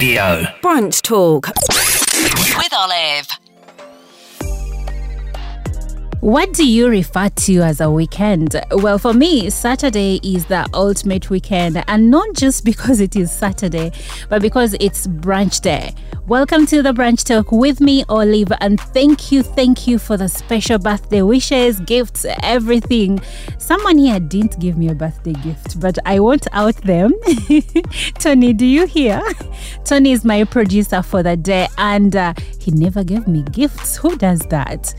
Radio. Brunch Talk with Olive. What do you refer to as a weekend? Well, for me, Saturday is the ultimate weekend, and not just because it is Saturday, but because it's brunch day. Welcome to the brunch talk with me, Olive, and thank you, thank you for the special birthday wishes, gifts, everything. Someone here didn't give me a birthday gift, but I won't out them. Tony, do you hear? Tony is my producer for the day, and uh, he never gave me gifts. Who does that?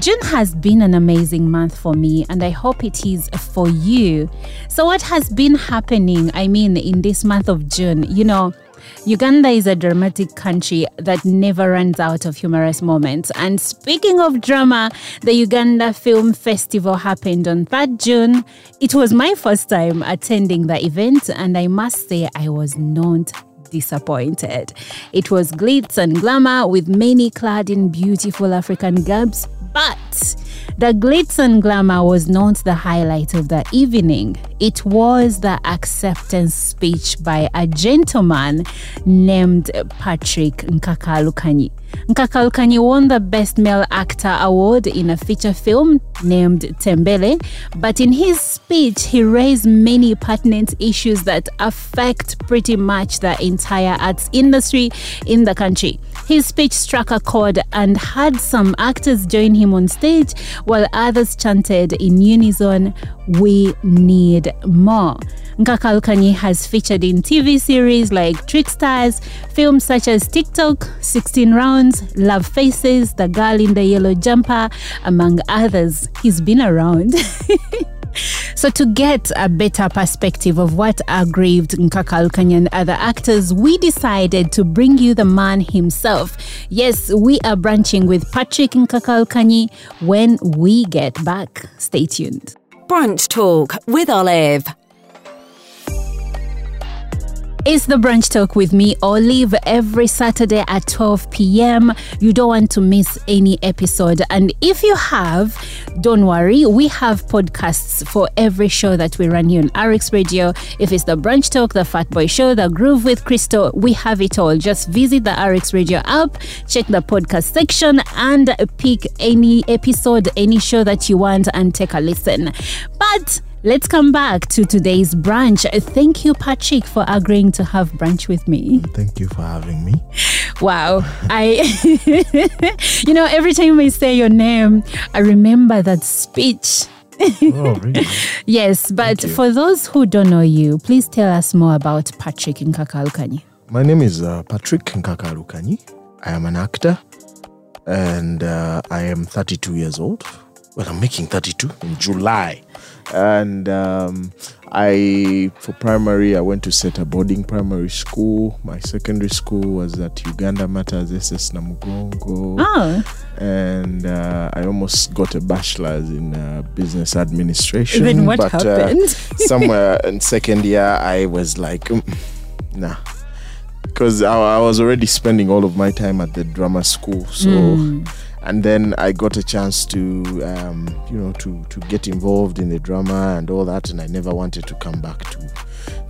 June has been an amazing month for me, and I hope it is for you. So, what has been happening? I mean, in this month of June, you know, Uganda is a dramatic country that never runs out of humorous moments. And speaking of drama, the Uganda Film Festival happened on 3rd June. It was my first time attending the event, and I must say, I was not disappointed. It was glitz and glamour with many clad in beautiful African garbs, but the glitz and glamour was not the highlight of the evening. It was the acceptance speech by a gentleman named Patrick Nkakalukanyi. Nkakalukanyi won the Best Male Actor award in a feature film named Tembele, but in his speech, he raised many pertinent issues that affect pretty much the entire arts industry in the country. His speech struck a chord and had some actors join him on stage while others chanted in unison, We need more. Nkakalukanyi has featured in TV series like Tricksters, films such as TikTok, 16 Rounds, Love Faces, The Girl in the Yellow Jumper, among others. He's been around. So, to get a better perspective of what aggrieved Nkakalukanyi and other actors, we decided to bring you the man himself. Yes, we are branching with Patrick Nkakalukanyi when we get back. Stay tuned. Brunch Talk with Olive. It's the brunch talk with me, Olive, every Saturday at 12 p.m. You don't want to miss any episode. And if you have, don't worry, we have podcasts for every show that we run here on RX Radio. If it's the brunch talk, the Fat Boy Show, the Groove with Crystal, we have it all. Just visit the RX Radio app, check the podcast section, and pick any episode, any show that you want, and take a listen. But Let's come back to today's brunch. Thank you, Patrick, for agreeing to have brunch with me. Thank you for having me. Wow. I, you know, every time I say your name, I remember that speech. Oh, really? yes, but for those who don't know you, please tell us more about Patrick Nkakalukanyi. My name is uh, Patrick Nkakalukanyi. I am an actor and uh, I am 32 years old. Well, I'm making 32 in July. And um, I, for primary, I went to set a Boarding Primary School. My secondary school was at Uganda Martyrs SS Namugongo. Oh, and uh, I almost got a bachelor's in uh, business administration. Then what but, happened? Uh, somewhere in second year, I was like, mm, nah. Because I, I was already spending all of my time at the drama school. So, Hmm. And then I got a chance to, um, you know, to, to get involved in the drama and all that. And I never wanted to come back to,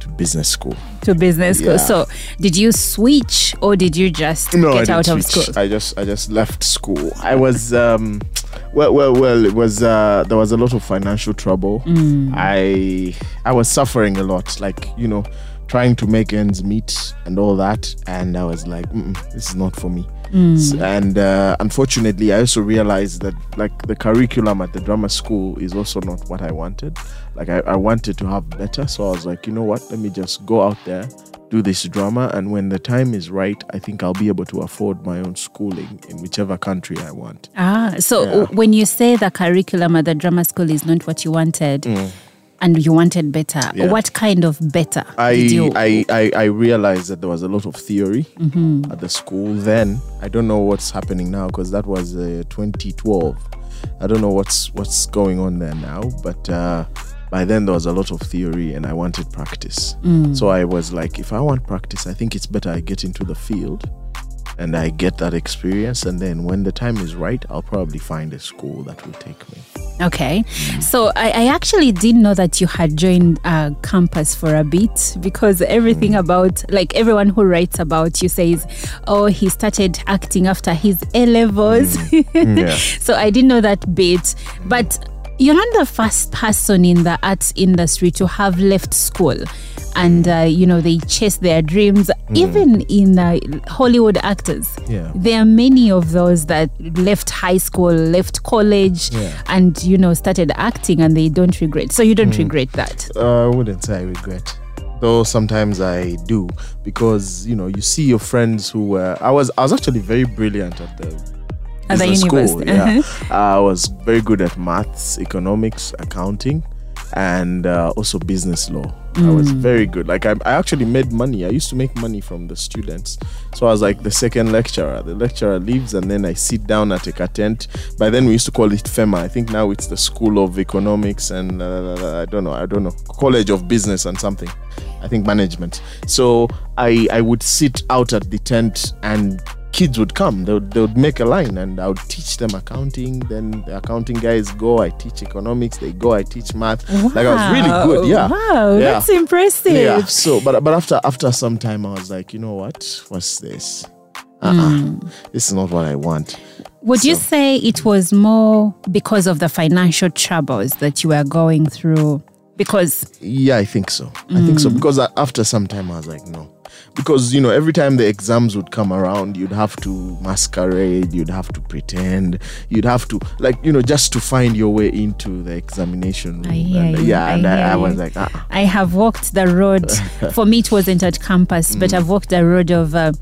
to business school. to business school. Yeah. So, did you switch or did you just no, get I out didn't of switch. school? I just I just left school. I was um well well well it was uh there was a lot of financial trouble. Mm. I I was suffering a lot like you know trying to make ends meet and all that and I was like this is not for me. Mm. And uh, unfortunately, I also realized that like the curriculum at the drama school is also not what I wanted. Like I, I wanted to have better, so I was like, you know what? Let me just go out there, do this drama, and when the time is right, I think I'll be able to afford my own schooling in whichever country I want. Ah, so Yeah. when you say the curriculum at the drama school is not what you wanted and you wanted better, Mm. Yeah. what kind of better I? I, I, I realized that there was a lot of theory at the school then. I don't know what's happening now because that was uh, 2012. I don't know what's what's going on there now, but uh, by then there was a lot of theory and I wanted practice. So I was like, if I want practice, I think it's better I get into the field and I get that experience. And then when the time is right, I'll probably find a school that will take me. Okay. Mm. So I, I actually didn't know that you had joined uh, campus for a bit because everything mm. about, like everyone who writes about you says, oh, he started acting after his A levels. Mm. Yeah. so I didn't know that bit. But you're not the first person in the arts industry to have left school and uh, you know they chase their dreams even in uh, hollywood actors Yeah. there are many of those that left high school left college Yeah. and you know started acting and they don't regret so you don't regret that Uh, I wouldn't say I regret. Though sometimes I do because you know you see your friends who were. I was I was actually very brilliant at the At the school. university, Yeah, I was very good at maths, economics, accounting, and uh, also business law. I was Mm. very good. Like I, I actually made money. I used to make money from the students. So I was like the second lecturer. The lecturer leaves, and then I sit down at a tent. By then we used to call it FEMA. I think now it's the School of Economics and uh, I don't know. I don't know. College of Business and something. I think management. So I I would sit out at the tent and kids would come. They would, they would make a line and I would teach them accounting. Then the accounting guys go. I teach economics. They go. I teach math. Like I was really good. Yeah. wow Yeah. that's impressive Yeah. So, but but after after some time, I was like, you know what? What's this? Uh-uh. Hmm. This is not what I want. Would you say it was more because of the financial troubles that you were going through? Because Yeah, I think so. I think so mm. because after some time, I was like, no. Because you know, every time the exams would come around, you'd have to masquerade, you'd have to pretend, you'd have to like you know just to find your way into the examination room. I hear and, you, yeah, I and I, I was like, uh-uh. I have walked the road. For me, it wasn't at campus, but mm. I've walked the road of uh,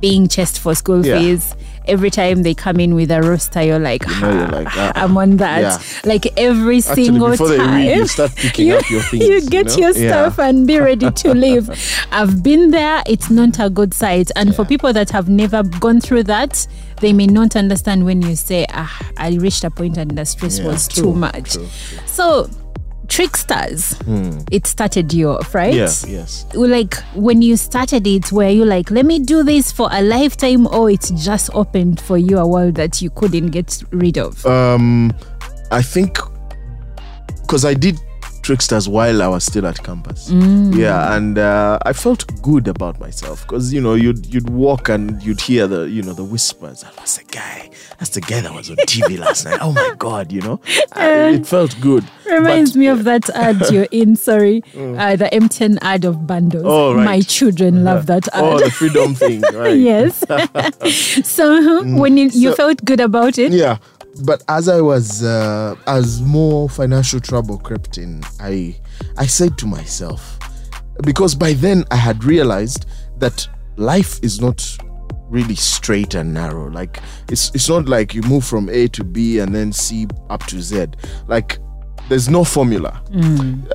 being chased for school Yeah. fees. Every time they come in with a roster, you're like, know, you're like, ah, I'm on that. yeah. Like every Actually, single time. read, you start picking you, up your things. you get know? your Yeah. stuff and be ready to leave. I've been there. It's not a good sight. And for people that have never gone through that, they may not understand when you say, ah, I reached a point and the stress Yeah, was true, too much. true, So, Tricksters, it started you off, right? Yeah, yes. Like when you started it, were you like, let me do this for a lifetime, or it just opened for you a world that you couldn't get rid of? Um, I think because I did tricksters while I was still at campus. Mm. Yeah, and uh, I felt good about myself because you know you'd you'd walk and you'd hear the you know the whispers. Ah, that's the guy. That's the guy that was on TV last night. Oh my god, you know, uh, I- it felt good. Reminds But- me of that ad you're in, sorry, mm. uh, the MTN ad of bundles. Oh, right. My children uh-huh. love that oh, ad. Oh, the freedom thing, right? yes. so huh, when you, you So- felt good about it, Yeah, but as I was, uh, as more financial trouble crept in, I, I said to myself, because by then I had realized that life is not really straight and narrow. Like it's it's not like you move from A to B and then C up to Z. Like there's no formula.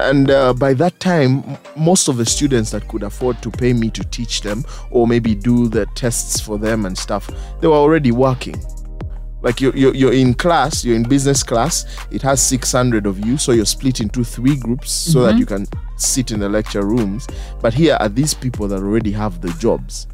And uh, by that time, m- most of the students that could afford to pay me to teach them or maybe do the tests for them and stuff, they were already working like you're, you're, you're in class you're in business class it has 600 of you so you're split into three groups so that you can sit in the lecture rooms. But here are these people that already have the jobs.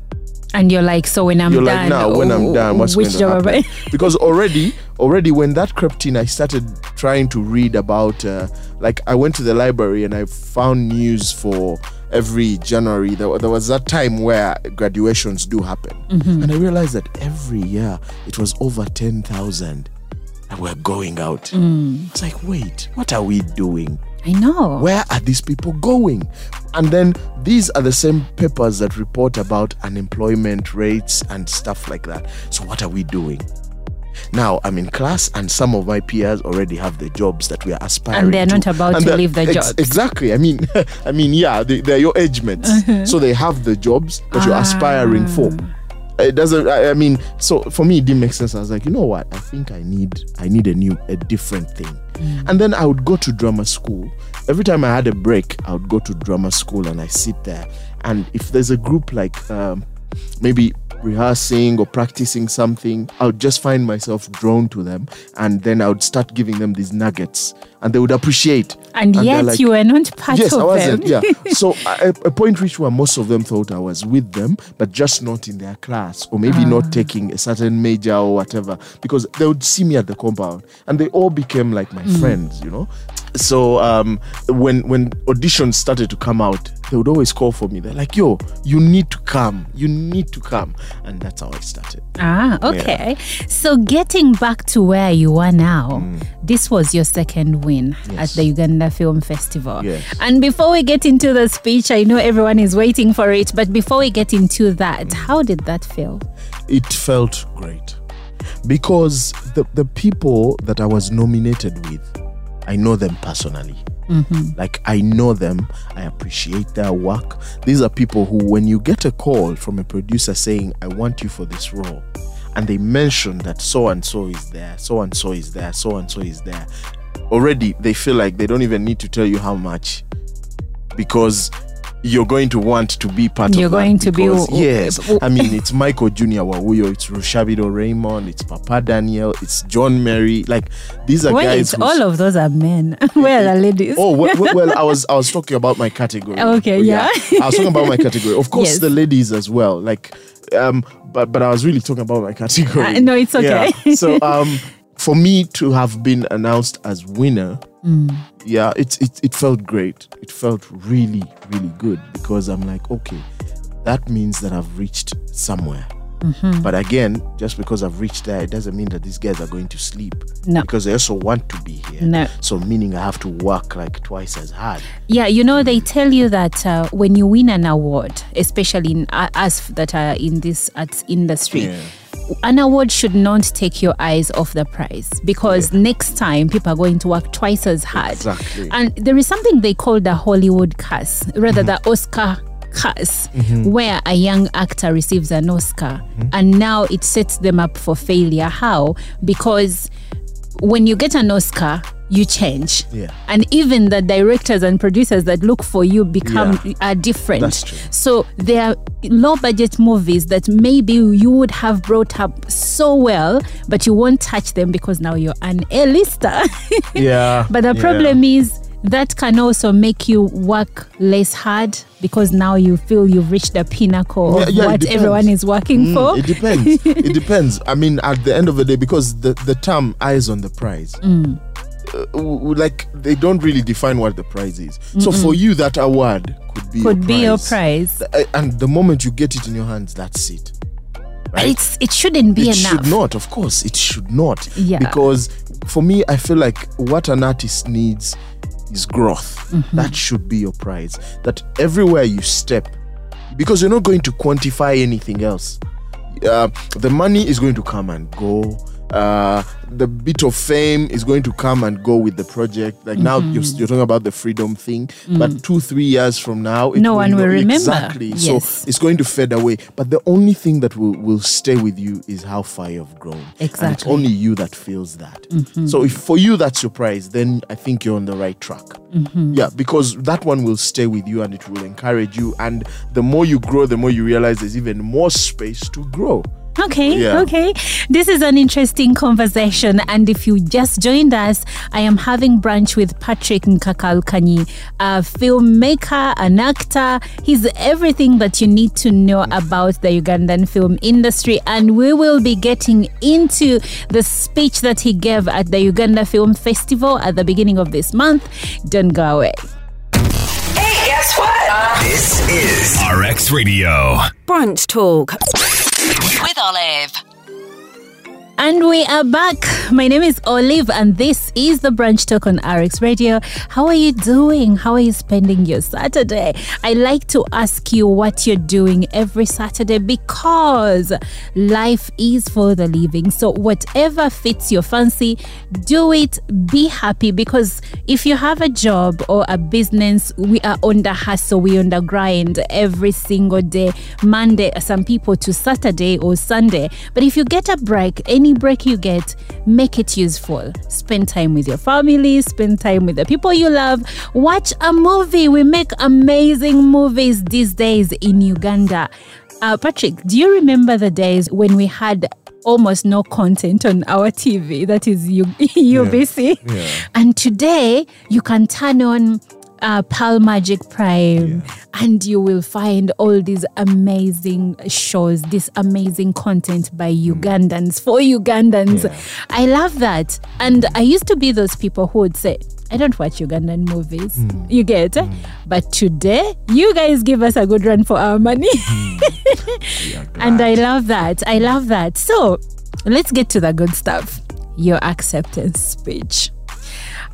And you're like, so when I'm you're done, like now when i'm done what's going to job happen? Because already already when that crept in i started trying to read about uh, like i went to the library and i found news for every january there, there was that time where graduations do happen Mm-hmm. and i realized that every year it was over 10000 that were going out Mm. it's like wait what are we doing I know. where are these people going? And then these are the same papers that report about unemployment rates and stuff like that. So, what are we doing? Now, I'm in class, and some of my peers already have the jobs that we are aspiring And they're to. not about And to leave the ex- jobs. Exactly. I mean, I mean, yeah, they, they're your age mates, Uh-huh. so they have the jobs that you're aspiring for. Ah. It doesn't. I, I mean, so for me, it didn't make sense. I was like, you know what? I think I need, I need a new, a different thing. And then I would go to drama school. Every time I had a break, I would go to drama school and I sit there. And if there's a group like um, maybe rehearsing or practicing something, I would just find myself drawn to them, and then I would start giving them these nuggets, and they would appreciate. And, they're yet like, you were not part Yes, of I wasn't. them. Yeah. So a, a point reached where most of them thought I was with them, but just not in their class, or maybe Ah. not taking a certain major or whatever, because they would see me at the compound, and they all became like my Mm. friends, you know. So um, when when auditions started to come out, they would always call for me. They're like, "Yo, you need to come. You need to come," and that's how I started. Ah, okay. So getting back to where you are now, this was your second win at Mm. The Uganda Film Festival. Yes. And before we get into the speech, I know everyone is waiting for it, but before we get into that, how did that feel? it felt great because the, the people that I was nominated with, I know them personally. Mm-hmm. Like, I know them, I appreciate their work. These are people who, when you get a call from a producer saying, I want you for this role, and they mention that so and so is there, so and so is there, so and so is there, already they feel like they don't even need to tell you how much because you're going to want to be part of it. You're of going to be- yes i mean it's michael junior wawuyo it's rushabiro raymond it's papa daniel it's john mary like these are guys all of those are men. Where are the ladies? Oh well, well, I was I was talking about my category. Okay, Oh, yeah. I was talking about my category. Of course, Yes. the ladies as well. Like, um, but but I was really talking about my category. Uh, no, it's okay. Yeah. So um, for me to have been announced as winner, Mm. yeah, it, it it felt great. It felt really really good because I'm like, okay, that means that I've reached somewhere. Mm-hmm. But again, just because I've reached there, it doesn't mean that these guys are going to sleep. No. Because they also want to be here. No. So meaning I have to work like twice as hard. Yeah, you know, they tell you that uh, when you win an award, especially in uh, us that are in this arts industry, Yeah. An award should not take your eyes off the prize because next time people are going to work twice as hard. Exactly. And there is something they call the Hollywood curse, rather mm-hmm. the Oscar curse, mm-hmm. where a young actor receives an Oscar mm-hmm. and now it sets them up for failure. How? Because when you get an Oscar, you change. Yeah. And even the directors and producers that look for you become Yeah. are different. That's true. So there are low budget movies that maybe you would have brought up so well, but you won't touch them because now you're an A-lister. Yeah. but the yeah. problem is that can also make you work less hard because now you feel you've reached the pinnacle Yeah, of yeah, what everyone is working Mm, for. It depends. it depends. I mean, at the end of the day, because the, the term eyes on the prize, Mm. Uh, like they don't really define what the prize is. So for you, that award could be Could your be your prize. Uh, And the moment you get it in your hands, that's it. But it's it shouldn't be it enough. should not, of course, it should not. Yeah. Because for me, I feel like what an artist needs is growth. Mm-hmm. That should be your prize. That everywhere you step, because you're not going to quantify anything else. Uh, the money is going to come and go. Uh, the bit of fame is going to come and go with the project. Like now, Mm-hmm. you're, you're talking about the freedom thing, but two, three years from now, No one will remember. Exactly. Yes. So it's going to fade away. But the only thing that will, will stay with you is how far you've grown. And it's Exactly. Mm-hmm. only you that feels that. So if for you that's your prize, then I think you're on the right track. Mm-hmm. Yeah, because that one will stay with you and it will encourage you. And the more you grow, the more you realize there's even more space to grow. Okay, Yeah. okay. This is an interesting conversation. And if you just joined us, I am having brunch with Patrick Nkakalukanyi, a filmmaker, an actor. He's everything that you need to know about the Ugandan film industry. And we will be getting into the speech that he gave at the Uganda Film Festival at the beginning of this month. Don't go away. Hey, guess what? This is RX Radio. Brunch Talk with Olive. And we are back. My name is Olive, and this is the Brunch Talk on RX Radio. How are you doing? How are you spending your Saturday? I like to ask you what you're doing every Saturday because life is for the living. So, whatever fits your fancy, do it. Be happy because if you have a job or a business, we are the hustle, we the grind every single day, Monday, some people to Saturday or Sunday. But if you get a break, any break you get, make it useful. Spend time with your family, spend time with the people you love, watch a movie. We make amazing movies these days in Uganda. Uh, Patrick, do you remember the days when we had almost no content on our TV? That is U- UBC. Yeah. And today you can turn on uh, Pearl Magic Prime and you will find all these amazing shows, this amazing content by Ugandans for Ugandans. Yeah. I love that. And I used to be those people who would say, I don't watch Ugandan movies. You get? eh? But today, you guys give us a good run for our money. And I love that. I love that. So let's get to the good stuff your acceptance speech.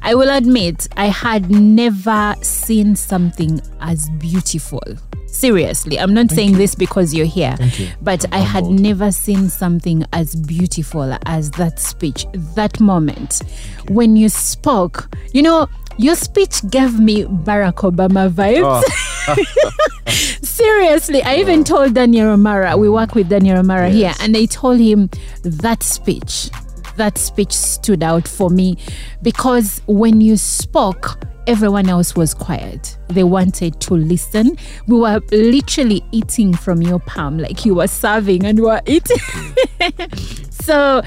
I will admit, I had never seen something as beautiful. Seriously, I'm not saying this because you're here, you. but I'm I had humbled. never seen something as beautiful as that speech, that moment when you spoke. You know, your speech gave me Barack Obama vibes. Oh, Seriously, I even told Daniel Romara, we work with Daniel Romara here, and I told him that speech, that speech stood out for me because when you spoke, everyone else was quiet. They wanted to listen. We were literally eating from your palm, like you were serving and we were eating. so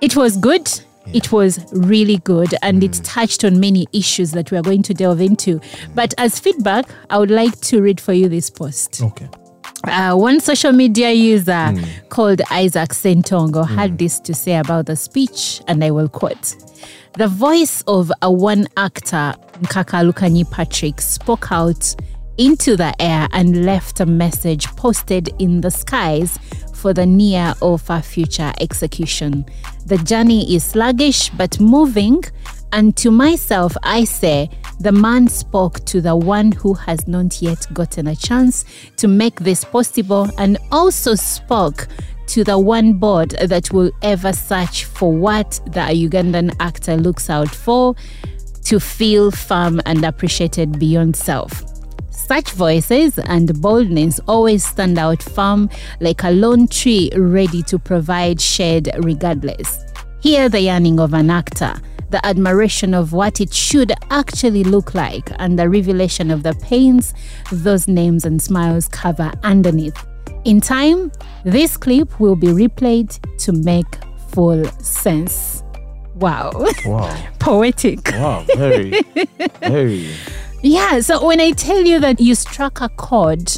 it was good. It was really good and it mm. touched on many issues that we are going to delve into. But as feedback, I would like to read for you this post. okay. Uh, one social media user called Isaac Sentongo had this to say about the speech, and I will quote. The voice of a one actor, Nkaka Lukanyi Patrick, spoke out into the air and left a message posted in the skies for the near or far future execution. The journey is sluggish but moving, and to myself, I say, the man spoke to the one who has not yet gotten a chance to make this possible, and also spoke to the one board that will ever search for what the Ugandan actor looks out for to feel firm and appreciated beyond self. Such voices and boldness always stand out firm like a lone tree ready to provide shade regardless. Hear the yearning of an actor, the admiration of what it should actually look like, and the revelation of the pains those names and smiles cover underneath. In time, this clip will be replayed to make full sense. Wow, Wow. poetic. Wow. Very, very. Yeah, so when I tell you that you struck a chord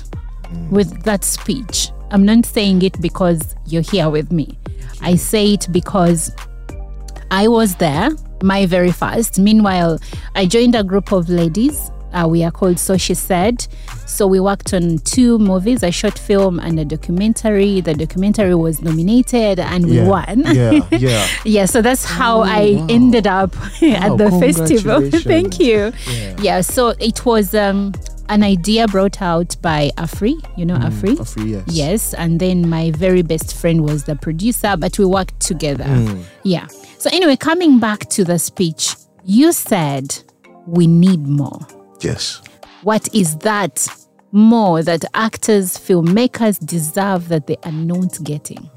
with that speech, I'm not saying it because you're here with me. I say it because I was there, my very first. Meanwhile, I joined a group of ladies. Uh, we are called So She Said. So we worked on two movies, a short film and a documentary. The documentary was nominated and we won. Yeah. Yeah. Yeah, so that's how Oh, I wow. ended up at Wow, the festival. Thank you. Yeah. Yeah, so it was um, an idea brought out by Afri, you know Afri? Afri, yes. Yes, and then my very best friend was the producer, but we worked together. Yeah. So, anyway, coming back to the speech, you said we need more. Yes. What is that more that actors, filmmakers deserve that they are not getting?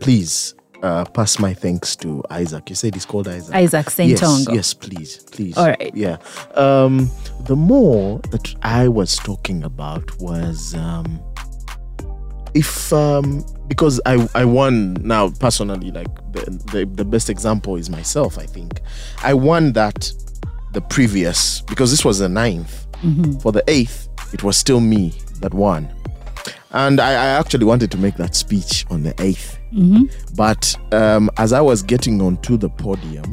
Please uh, pass my thanks to Isaac. You said he's called Isaac. Isaac Yes, Sentongo. yes, please, please. All right. Yeah. Um, the more that I was talking about was um, if um, because I I won now personally like the, the the best example is myself. I think I won that the previous because this was the ninth. For the eighth, it was still me that won. And I, I actually wanted to make that speech on the 8th. But um, as I was getting onto the podium,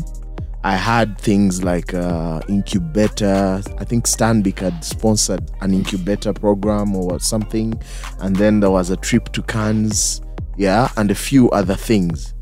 I had things like uh, incubator. I think Stanbic had sponsored an incubator program or something. And then there was a trip to Cannes, yeah, and a few other things.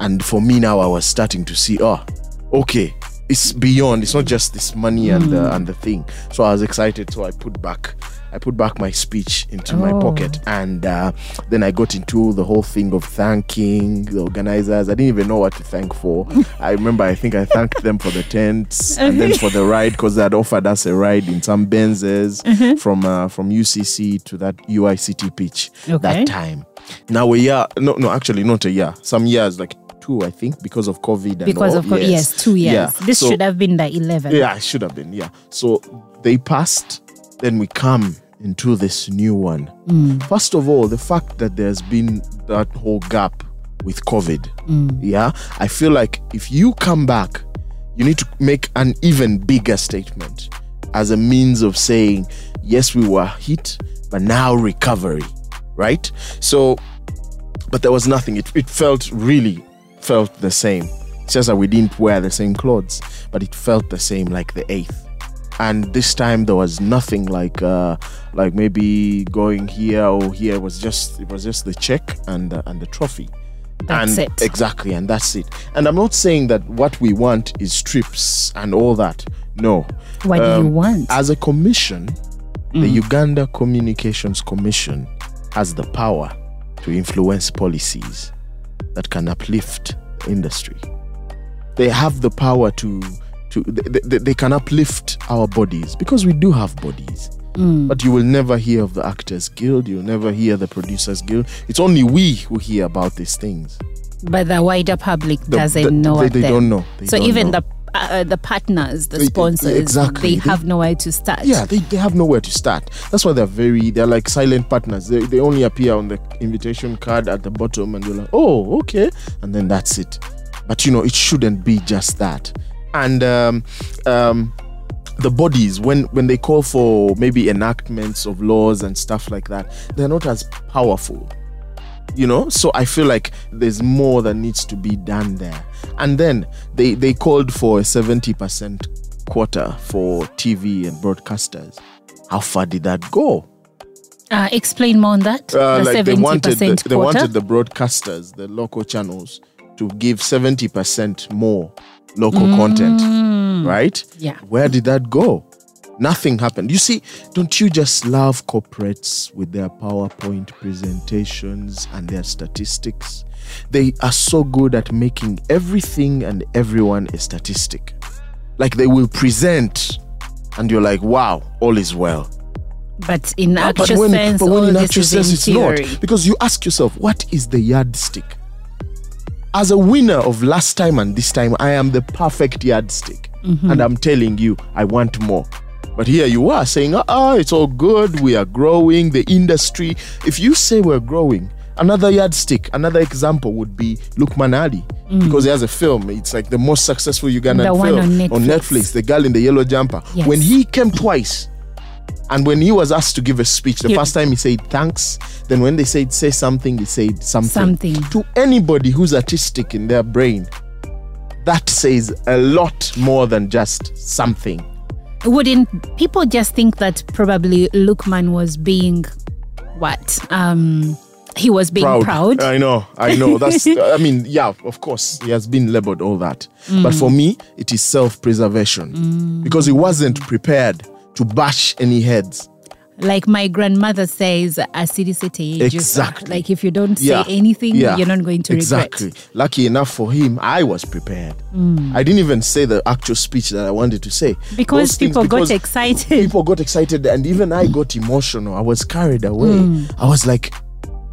And for me now, I was starting to see, oh, okay, it's beyond. It's not just this money and the hmm. and the thing. So I was excited. So I put back, I put back my speech into my Oh. pocket, and uh, then I got into the whole thing of thanking the organizers. I didn't even know what to thank for. I remember, I think I thanked them for the tents and then for the ride because they had offered us a ride in some Benzes from uh, from UCC to that UICT pitch Okay. that time. Now a year, no, no, actually not a year. Some years, like two, I think, because of COVID. And Because all. of, co- yes, two years. Yeah. This So- should have been the 11th. yeah, it should have been. Yeah. So they passed. Then we come into this new one. Mm. First of all, the fact that there's been that whole gap with COVID. Mm. Yeah. I feel like if you come back, you need to make an even bigger statement as a means of saying, yes, we were hit, but now recovery. Right? So, but there was nothing. It, it felt really felt the same. It's just that we didn't wear the same clothes, but it felt the same like the eighth. And this time there was nothing like uh like maybe going here or here. It was just it was just the check and uh, and the trophy. That's and it. Exactly, and that's it. And I'm not saying that what we want is trips and all that. No. What do you Um, want? As a commission, the Mm. Uganda Communications Commission has the power to influence policies that can uplift industry. They have the power to to they, they, they can uplift our bodies because we do have bodies. Mm. But you will never hear of the Actors Guild. You'll never hear the Producers Guild. It's only we who hear about these things. but the wider public The- doesn't the- know they- they don't know. They so don't even know. the uh, the partners, the sponsors, exactly. they They- have nowhere to start. Yeah, they, they have nowhere to start. That's why they're very they're like silent partners. They, they only appear on the invitation card at the bottom and you're like, oh, okay. And then that's it. But you know, it shouldn't be just that. And um um the bodies when when they call for maybe enactments of laws and stuff like that, they're not as powerful you know? So i feel like there's more that needs to be done there. And then they they called for a 70% quota for tv and broadcasters. How far did that go? Uh, explain more on that. uh, the like they wanted the, they wanted the broadcasters the local channels to give 70% more local content right? Mm. Yeah. where did that go? Nothing happened. You see don't you just love corporates with their powerpoint presentations and their statistics? They are so good at making everything and everyone a statistic. Like they will present and you're like wow all is well. But in but actual when, sense, but when all in this actual is sense in it's theory. not because you ask yourself what is the yardstick as a winner of last time and this time i am the perfect yardstick Mm-hmm. and i'm telling you i want more but here you are saying ah it's all good we are growing the industry if you say we're growing another yardstick another example would be Loukman Ali because he has a film it's like the most successful ugandan Mm. The film on Netflix. netflix the girl in the yellow jumper Yes. when he came twice and when he was asked to give a speech, the He- first time he said thanks. Then when they said say something, he said something. Something. To anybody who's artistic in their brain, that says a lot more than just something. Wouldn't people just think that probably Loukman was being what? Um, he was being proud. I know, I know. That's, I mean, yeah, of course, he has been labeled all that. But for me, it is self preservation because he wasn't prepared to bash any heads. like my grandmother says, "Asiri sete Exactly. Like if you don't say Yeah, anything, yeah, you're not going to exactly. regret. Lucky enough for him, I was prepared. I didn't even say the actual speech that I wanted to say Because Those things- people got excited. People got excited, and even I got emotional. I was carried away. Hmm. I was like,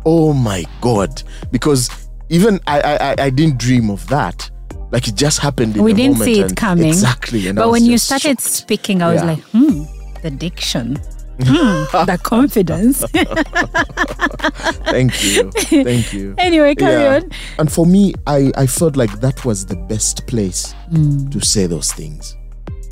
"Oh my god!" Because even I, I- I didn't dream of that. Like it just happened. In we didn't moment see it coming. Exactly. And but when you started shocked. speaking, I was Yeah. like, hmm, the diction. Hmm, the confidence. Thank you. Thank you. anyway, carry Yeah. on. And for me, I, I felt like that was the best place Hmm. to say those things.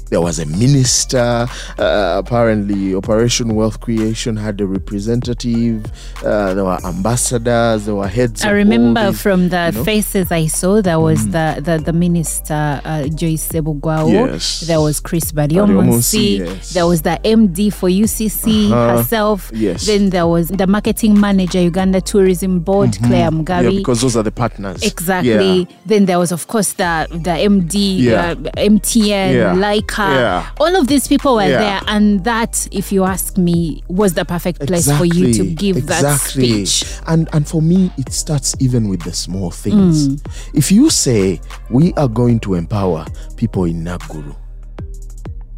There was a minister, uh, apparently, Operation Wealth Creation had a representative, uh, there were ambassadors, there were heads. I remember these- from the you know? Mm. faces I saw, there was the, the, the minister, uh, Joyce Ssebugwawo. Yes. There was Chris Baryomunsi. yes. There was the MD for UCC Uh-huh. herself. Yes. Then there was the marketing manager, Uganda Tourism Board, Claire Mm-hmm. Yeah, because those are the partners. Exactly. Yeah. Then there was, of course, the the MD, Yeah. uh, MTN, Yeah. Leica. Yeah. All of these people were Yeah. there, and that, if you ask me, was the perfect place for you to give that speech. And and for me, it starts even with the small things. Mm. If you say we are going to empower people in Naguru,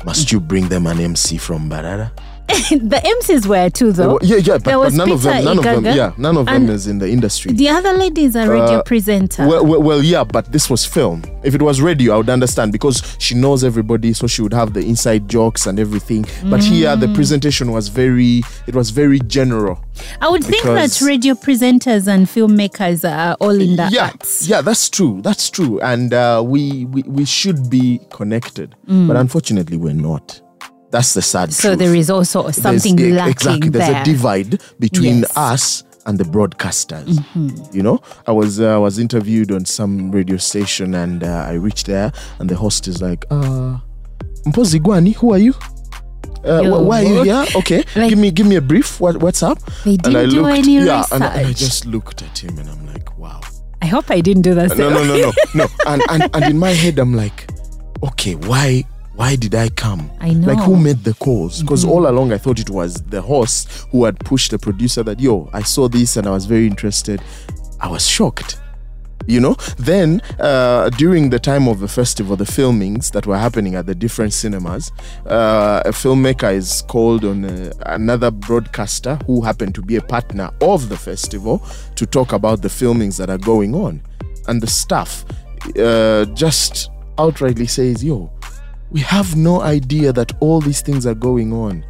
must you bring them an MC from Mbarara? the MCs were too, though. yeah, yeah, but, but none of them, Peter none of them, yeah, none of them is in the industry. The other lady is a radio Uh, presenter. Well, well, well, yeah, but this was film. If it was radio, I would understand because she knows everybody, so she would have the inside jokes and everything. But here, Mm. the presentation was very, it was very general. I would think that radio presenters and filmmakers are all in the yeah, arts. yeah, that's true. That's true, and uh, we, we we should be connected, but unfortunately, we're not. That's the sad. So truth. there is also something e- lacking exactly. There's there. a divide between Yes. Mm-hmm. us and the broadcasters. You know, I was uh, I was interviewed on some radio station, and uh, I reached there, and the host is like, uh, "Mpozi Gwani, who are you? Uh, wh- why are you here? Okay, Like- give me give me a brief. What what's up?" They and I didn't do looked, any yeah, and I just looked at him, and I'm like, "Wow." I hope I didn't do that. no, no, no, no, no. And, and and in my head, I'm like, okay, why why did I come? I Like know. Mm-hmm. who made the calls? Because all along I thought it was the host who had pushed the producer that yo, I saw this and I was very interested. I was shocked. You know, then uh, during the time of the festival, the filmings that were happening at the different cinemas, uh, a filmmaker is called on uh, another broadcaster who happened to be a partner of the festival to talk about the filmings that are going on. And the staff uh, just outrightly says, Yo, we have no idea that all these things are going on.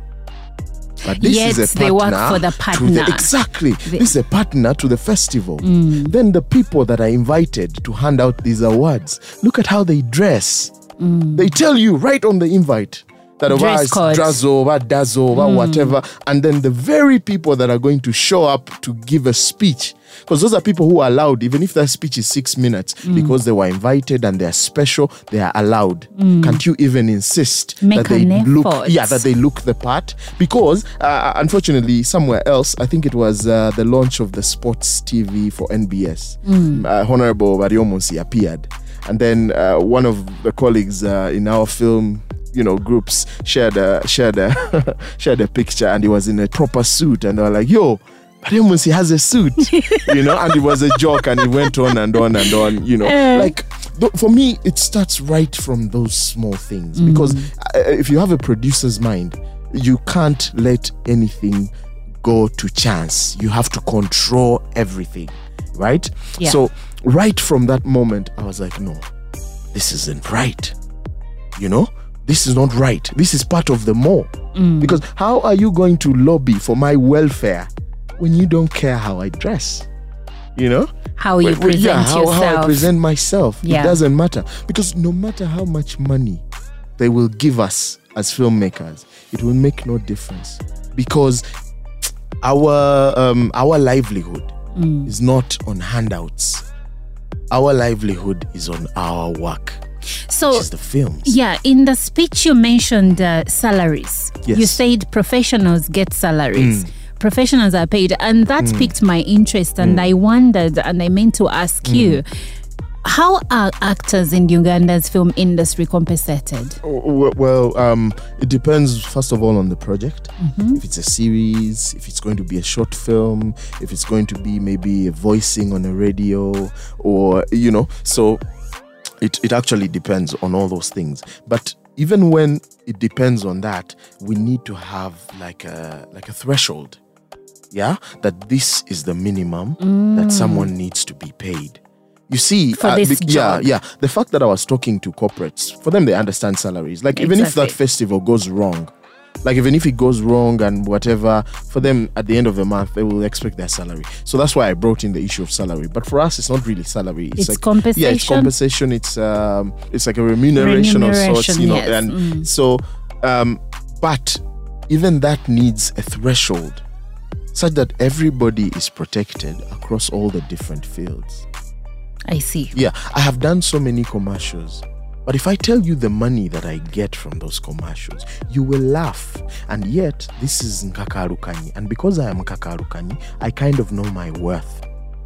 But this Yet is a they partner work for the to partner. exactly. this is a partner to the festival. Mm. Then the people that are invited to hand out these awards, look at how they dress. They tell you right on the invite that over Mm. Dress. Mm. Drazo, over Dazo, over whatever. And then the very people that are going to show up to give a speech, because those are people who are allowed, even if that speech is six minutes, Mm. because they were invited and they are special, they are allowed. Can't you even insist Mm. Make that they look, effort. yeah, that they look the part? Because uh, unfortunately, somewhere else, I think it was uh, the launch of the sports TV for NBS. Uh, Honorable Baryomunsi appeared, and then uh, one of the colleagues uh, in our film you know groups shared a shared a shared a picture and he was in a proper suit and they were like yo but he has a suit you know and it was a joke and he went on and on and on you know. Like th- for me it starts right from those small things because uh, if you have a producer's mind you can't let anything go to chance. You have to control everything right? Yeah. so right from that moment i was like no this isn't right you know this is not right this is part of the more because how are you going to lobby for my welfare when you don't care how i dress you know How you present yeah, how, yourself. how I present myself. Yeah. It doesn't matter. Because no matter how much money they will give us as filmmakers, it will make no difference. Because our um, our livelihood Mm. is not on handouts. Our livelihood is on our work, so the films. Yeah, in the speech you mentioned uh, salaries. Yes. You said professionals get salaries. Professionals are paid, and that piqued my interest. And I wondered, and I meant to ask you, how are actors in Uganda's film industry compensated? Oh, Well, um, it depends first of all on the project. Mm-hmm. If it's a series, if it's going to be a short film, if it's going to be maybe a voicing on a radio, or you know, so it it actually depends on all those things. But even when it depends on that, we need to have like a like a threshold, yeah, that this is the minimum that someone needs to be paid. You see, Mm. This bec- yeah, yeah. The fact that I was talking to corporates, for them, they understand salaries. Like, even if that festival goes wrong, like, even if it goes wrong and whatever, for them, at the end of the month, they will expect their salary. So that's why I brought in the issue of salary. But for us, it's not really salary. It's like, Yeah, it's compensation? compensation. It's um, it's like a remuneration, of sorts, you know. yes. And Mm. so, um, but even that needs a threshold, such that everybody is protected across all the different fields. I see. Yeah, I have done so many commercials. But if I tell you the money that I get from those commercials, you will laugh. And yet, this is Nkakalukanyi. And because I am Nkakalukanyi, I kind of know my worth.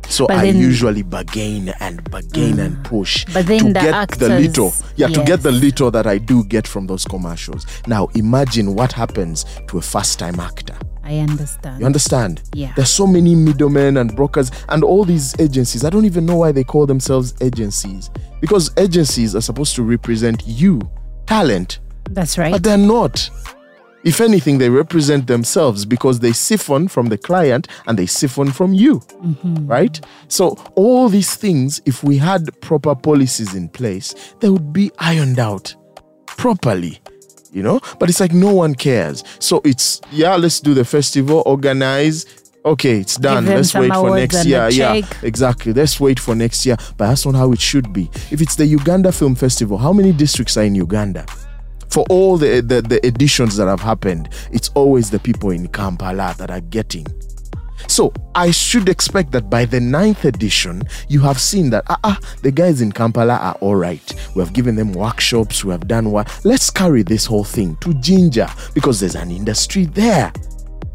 So But I then- usually bargain and bargain and mm. push But then to the get the little, yeah, to get the little that I do get from those commercials. Now imagine what happens to a first-time actor. I understand. You understand? Yeah. There's so many middlemen and brokers and all these agencies. I don't even know why they call themselves agencies. Because agencies are supposed to represent you, talent, That's right. but they're not. If anything, they represent themselves because they siphon from the client and they siphon from you, mm-hmm. right? So, all these things, if we had proper policies in place, they would be ironed out properly, you know? But it's like no one cares. So, it's, yeah, let's do the festival, organize. Okay, it's done. Let's wait for next year. Yeah, exactly. Let's wait for next year. But that's not how it should be. If it's the Uganda Film Festival, how many districts are in Uganda? for all the, the the editions that have happened, it's always the people in Kampala that are getting. So I should expect that by the ninth edition, you have seen that ah, ah the guys in Kampala are all right. We have given them workshops. We have done what? Let's carry this whole thing to Jinja because there's an industry there.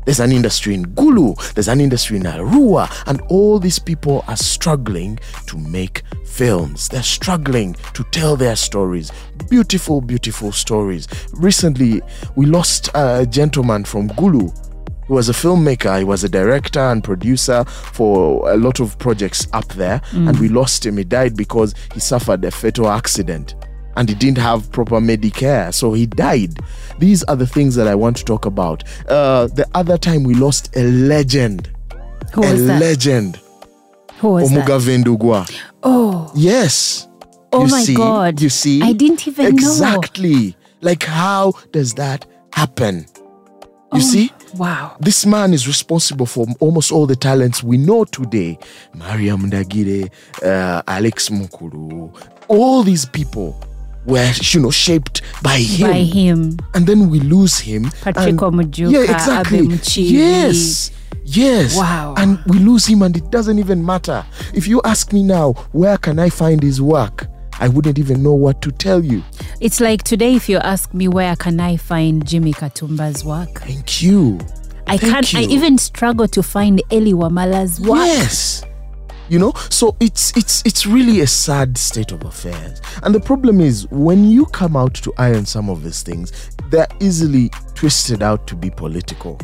There's an industry in Gulu, there's an industry in Arua, and all these people are struggling to make films. They're struggling to tell their stories. Beautiful, beautiful stories. Recently, we lost a gentleman from Gulu. He was a filmmaker, he was a director and producer for a lot of projects up there, and we lost him. He died because he suffered a fatal accident and he didn't have proper Medicare, so he died. These are the things that I want to talk about. Uh, the other time we lost a legend, Who a was that? legend, Who was that? Omugave Ndugwa. Oh, Yes. Oh You my see? God. You see? I didn't even know. exactly. Like, how does that happen? You Oh. see? Wow. This man is responsible for almost all the talents we know today. Mariam Ndagire, uh, Alex Mukulu, all these people were, you know, shaped by him. By him. And then we lose him. Patrick Omujuka, Yeah, exactly. Yes. Yes. Wow. And we lose him and it doesn't even matter. If you ask me now, where can I find his work? I wouldn't even know what to tell you. It's like today, if you ask me where can I find Jimmy Katumba's work, Thank you. I Thank can't. I even struggle to find Elly Wamala's work. Yes. You know, so it's it's it's really a sad state of affairs. And the problem is when you come out to iron some of these things, they're easily twisted out to be political.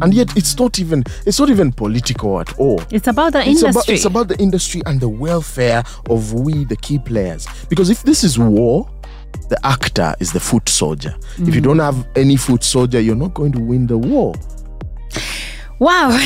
And yet it's not even it's not even political at all. It's about the It's industry. about, it's about the industry and the welfare of we, the key players. Because if this is war, the actor is the foot soldier. If you mm. don't have any foot soldier, you're not going to win the war. Wow,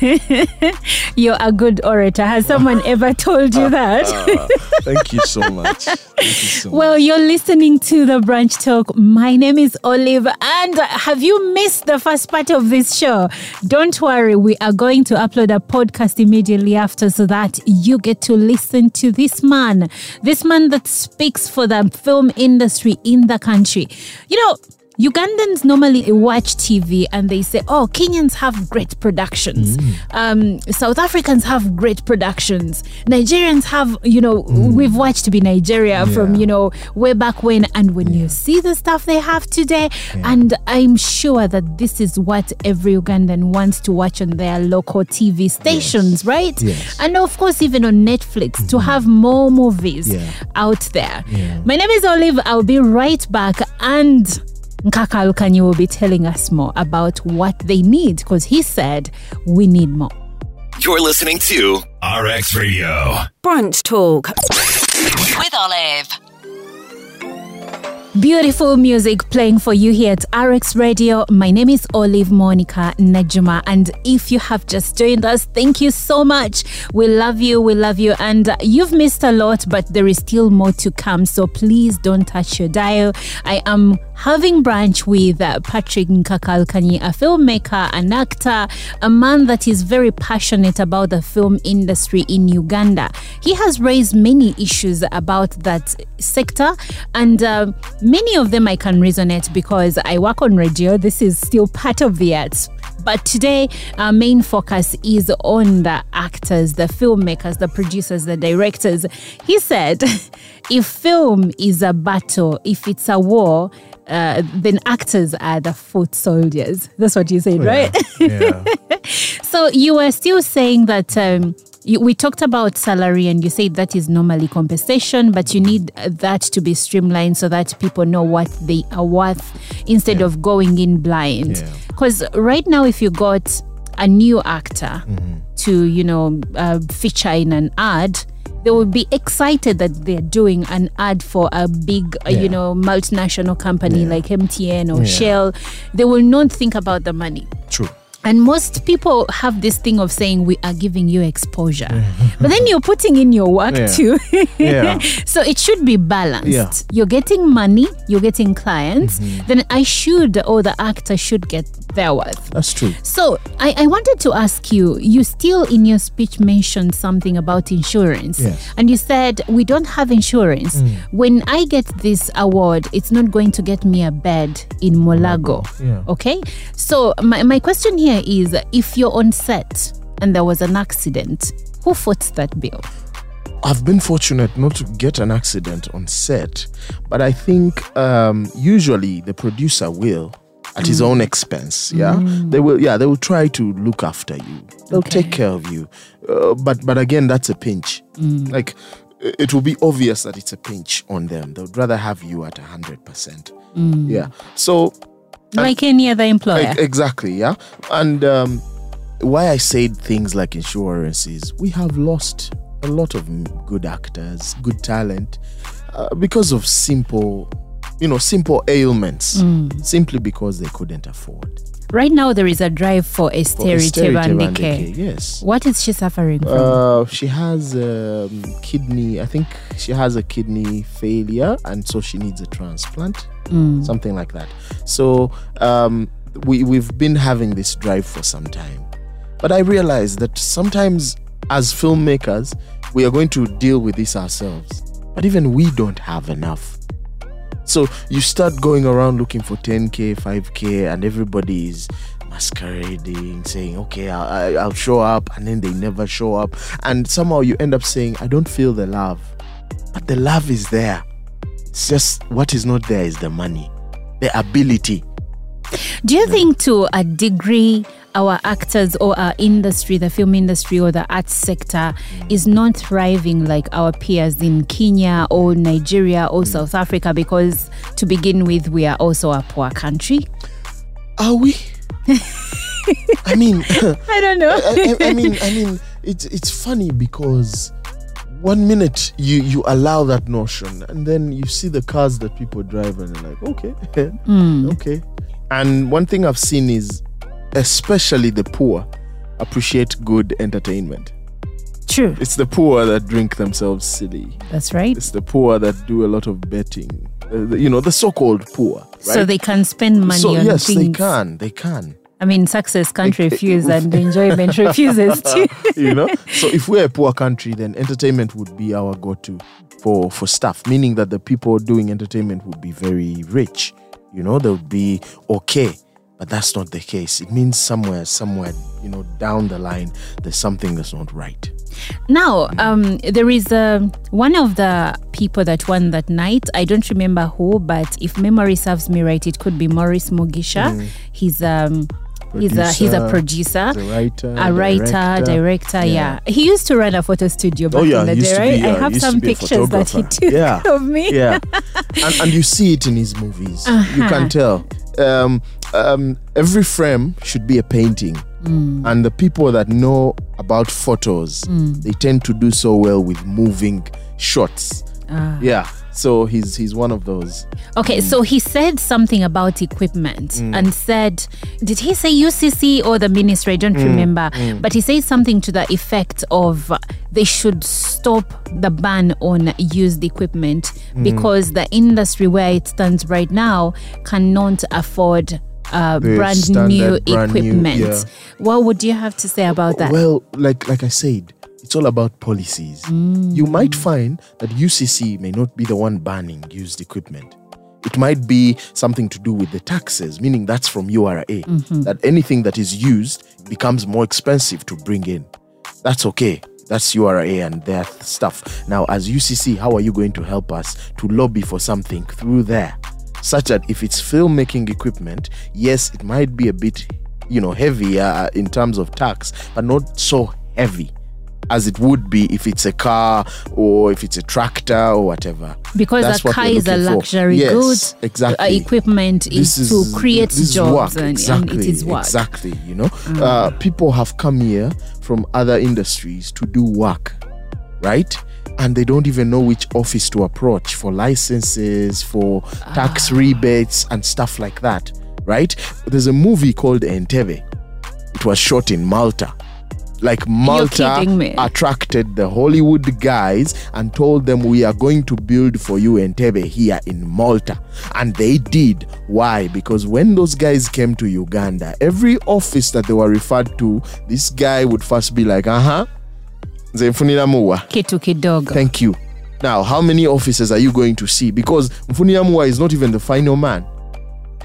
you're a good orator. Has someone ever told you ah, that? Ah, thank you so much. You so Well, you're listening to the Brunch Talk. My name is Olive, and have you missed the first part of this show? Don't worry, we are going to upload a podcast immediately after so that you get to listen to this man, this man that speaks for the film industry in the country. You know, Ugandans normally watch TV and they say, oh, Kenyans have great productions. Mm. Um, South Africans have great productions. Nigerians have, you know, mm. we've watched to be Nigeria from, you know, way back when. And when you see the stuff they have today, and I'm sure that this is what every Ugandan wants to watch on their local TV stations, right? Yes. And of course, even on Netflix to mm-hmm. have more movies Yeah. out there. My name is Olive. I'll be right back. And Nkakalukanyi will be telling us more about what they need because he said we need more. You're listening to RX Radio. Brunch Talk with Olive. Beautiful music playing for you here at RX Radio. My name is Olive Monica Najuma. And if you have just joined us, thank you so much. We love you. We love you. And uh, you've missed a lot, but there is still more to come. So please don't touch your dial. I am having brunch with uh, Patrick Nkakalukanyi, a filmmaker, an actor, a man that is very passionate about the film industry in Uganda. He has raised many issues about that sector, and uh, many of them I can resonate because I work on radio. This is still part of the arts. But today, our main focus is on the actors, the filmmakers, the producers, the directors. He said, if film is a battle, if it's a war, uh, then actors are the foot soldiers. That's what you said, right? Yeah. So you were still saying that um, you, we talked about salary, and you said that is normally compensation, but you need that to be streamlined so that people know what they are worth instead of going in blind. Yeah. Because right now, if you got a new actor to you know uh, feature in an ad, they will be excited that they're doing an ad for a big, uh, Yeah. you know, multinational company Yeah. like MTN or Yeah. Shell. They will not think about the money. True. And most people have this thing of saying we are giving you exposure, but then you're putting in your work Yeah. too. Yeah. so it should be balanced. Yeah. Mm-hmm. You're getting money, you're getting clients, then I should or the actor should get their worth. That's true. So I, I wanted to ask you, you still in your speech mentioned something about insurance. Yes. And you said we don't have insurance. When I get this award, it's not going to get me a bed in Mulago. yeah. Okay. So my, my question here is if you're on set and there was an accident, who foots that bill? I've been fortunate not to get an accident on set, but I think um, usually the producer will at his own expense. Yeah, they will. Yeah, they will try to look after you. They'll Okay. take care of you. Uh, but but again, that's a pinch. Like it will be obvious that it's a pinch on them. They would rather have you at hundred percent. Yeah. So Like any other employer. Ex- exactly, yeah. And um, why I said things like insurance is we have lost a lot of good actors, good talent, uh, because of simple, you know, simple ailments, simply because they couldn't afford. Right now, there is a drive for Esteri Esteri Tebandeke. Tebandeke, Yes. What is she suffering from? Uh, she has um, kidney. I think she has a kidney failure, and so she needs a transplant, something like that. So um, we we've been having this drive for some time, but I realize that sometimes as filmmakers we are going to deal with this ourselves, but even we don't have enough. So you start going around looking for 10k, 5k, and everybody is masquerading, saying, "Okay, I'll, I- I'll show up," and then they never show up, and somehow you end up saying, "I don't feel the love," but the love is there. It's just what is not there is the money, the ability. Do you think, to a degree, our actors or our industry, the film industry or the arts sector, is not thriving like our peers in Kenya or Nigeria or mm. South Africa? Because to begin with, we are also a poor country. Are we? I mean. I don't know. I, I, I mean, I mean, it's it's funny because one minute you you allow that notion, and then you see the cars that people drive, and you're like, okay, mm. okay. And one thing I've seen is, especially the poor, appreciate good entertainment. True. It's the poor that drink themselves silly. That's right. It's the poor that do a lot of betting. Uh, the- you know, the so-called poor. Right? So they can spend money So on yes, things. they can. They can. I mean, success can't refuse and enjoyment refuses too. you know so if we're a poor country then entertainment would be our go-to for for stuff meaning that the people doing entertainment would be very rich you know they would be okay but that's not the case it means somewhere somewhere you know down the line there's something that's not right Now, um, there is um one of the people that won that night. I don't remember who, but if memory serves me right, it could be Maurice Mugisha. He's um, he's a he's a producer. the writer A writer, director, yeah. He used to run a photo studio back Oh yeah, in the day, right? be, I uh, have some pictures that he took Yeah. of me. yeah and, and you see it in his movies you Uh-huh. can tell um, um, every frame should be a painting Mm. and the people that know about photos they tend to do so well with moving shots Ah. yeah so he's he's one of those Okay, so he said something about equipment Mm. and said, did he say UCC or the ministry? I don't Mm. remember. But he said something to the effect of they should stop the ban on used equipment Mm. because the industry where it stands right now cannot afford. Uh, brand standard new brand new, equipment. yeah. What would you have to say about that? Well, like like I said, it's all about policies. You might find that UCC may not be the one banning used equipment. It might be something to do with the taxes, meaning that's from URA. That anything that is used becomes more expensive to bring in. That's okay. That's URA and their stuff. Now, as UCC, how are you going to help us to lobby for something through there? Such that if it's filmmaking equipment, yes, it might be a bit, you know, heavier uh, in terms of tax, but not so heavy as it would be if it's a car or if it's a tractor or whatever. because That's a car is a looking for. luxury Yes, good. exactly. Uh, equipment is, This to create is jobs work. and, and exactly, it is work. Exactly, you know. Uh, people have come here from other industries to do work, right? And they don't even know which office to approach for licenses, for Ah. tax rebates, and stuff like that. Right? There's a movie called Entebbe. It was shot in Malta. Like Malta attracted the Hollywood guys and told them we are going to build for you Entebbe here in Malta. And they did. Why? Because when those guys came to Uganda, every office that they were referred to, this guy would first be like, uh-huh. Nze muwa. Kitu kidogo. Thank you. Now, how many officers are you going to see? Because Mfunira Muwa is not even the final man.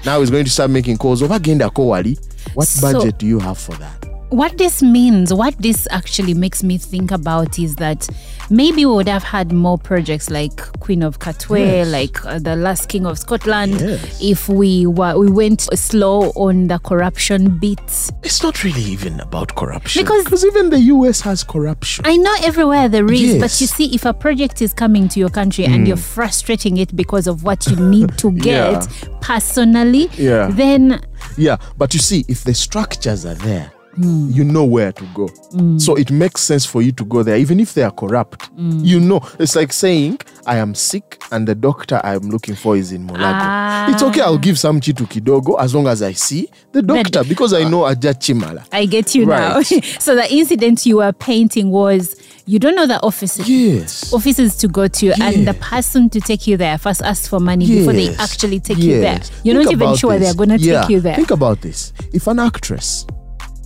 Now he's going to start making calls. Obagenda ko wali. What So- budget do you have for that? What this means, what this actually makes me think about is that maybe we would have had more projects like Queen of Katwe, Yes. like uh, the Last King of Scotland, Yes. if we were we went slow on the corruption bits. It's not really even about corruption. Because- because even the US has corruption. I know everywhere there is, but you see, if a project is coming to your country and you're frustrating it because of what you need to get personally, Yeah. then Yeah, but you see, if the structures are there, Mm. you know where to go. Mm. So it makes sense for you to go there, even if they are corrupt. Mm. You know, it's like saying, I am sick and the doctor I am looking for is in Mulago. Ah. It's okay, I'll give some chitu kidogo as long as I see the doctor because I ah. know Aja Chimala. I get you now. So the incident you were painting was you don't know the offices. Yes. Offices to go to and the person to take you there first ask for money before they actually take you there. You're Think not even sure this. they're gonna Yeah, take you there. Think about this. If an actress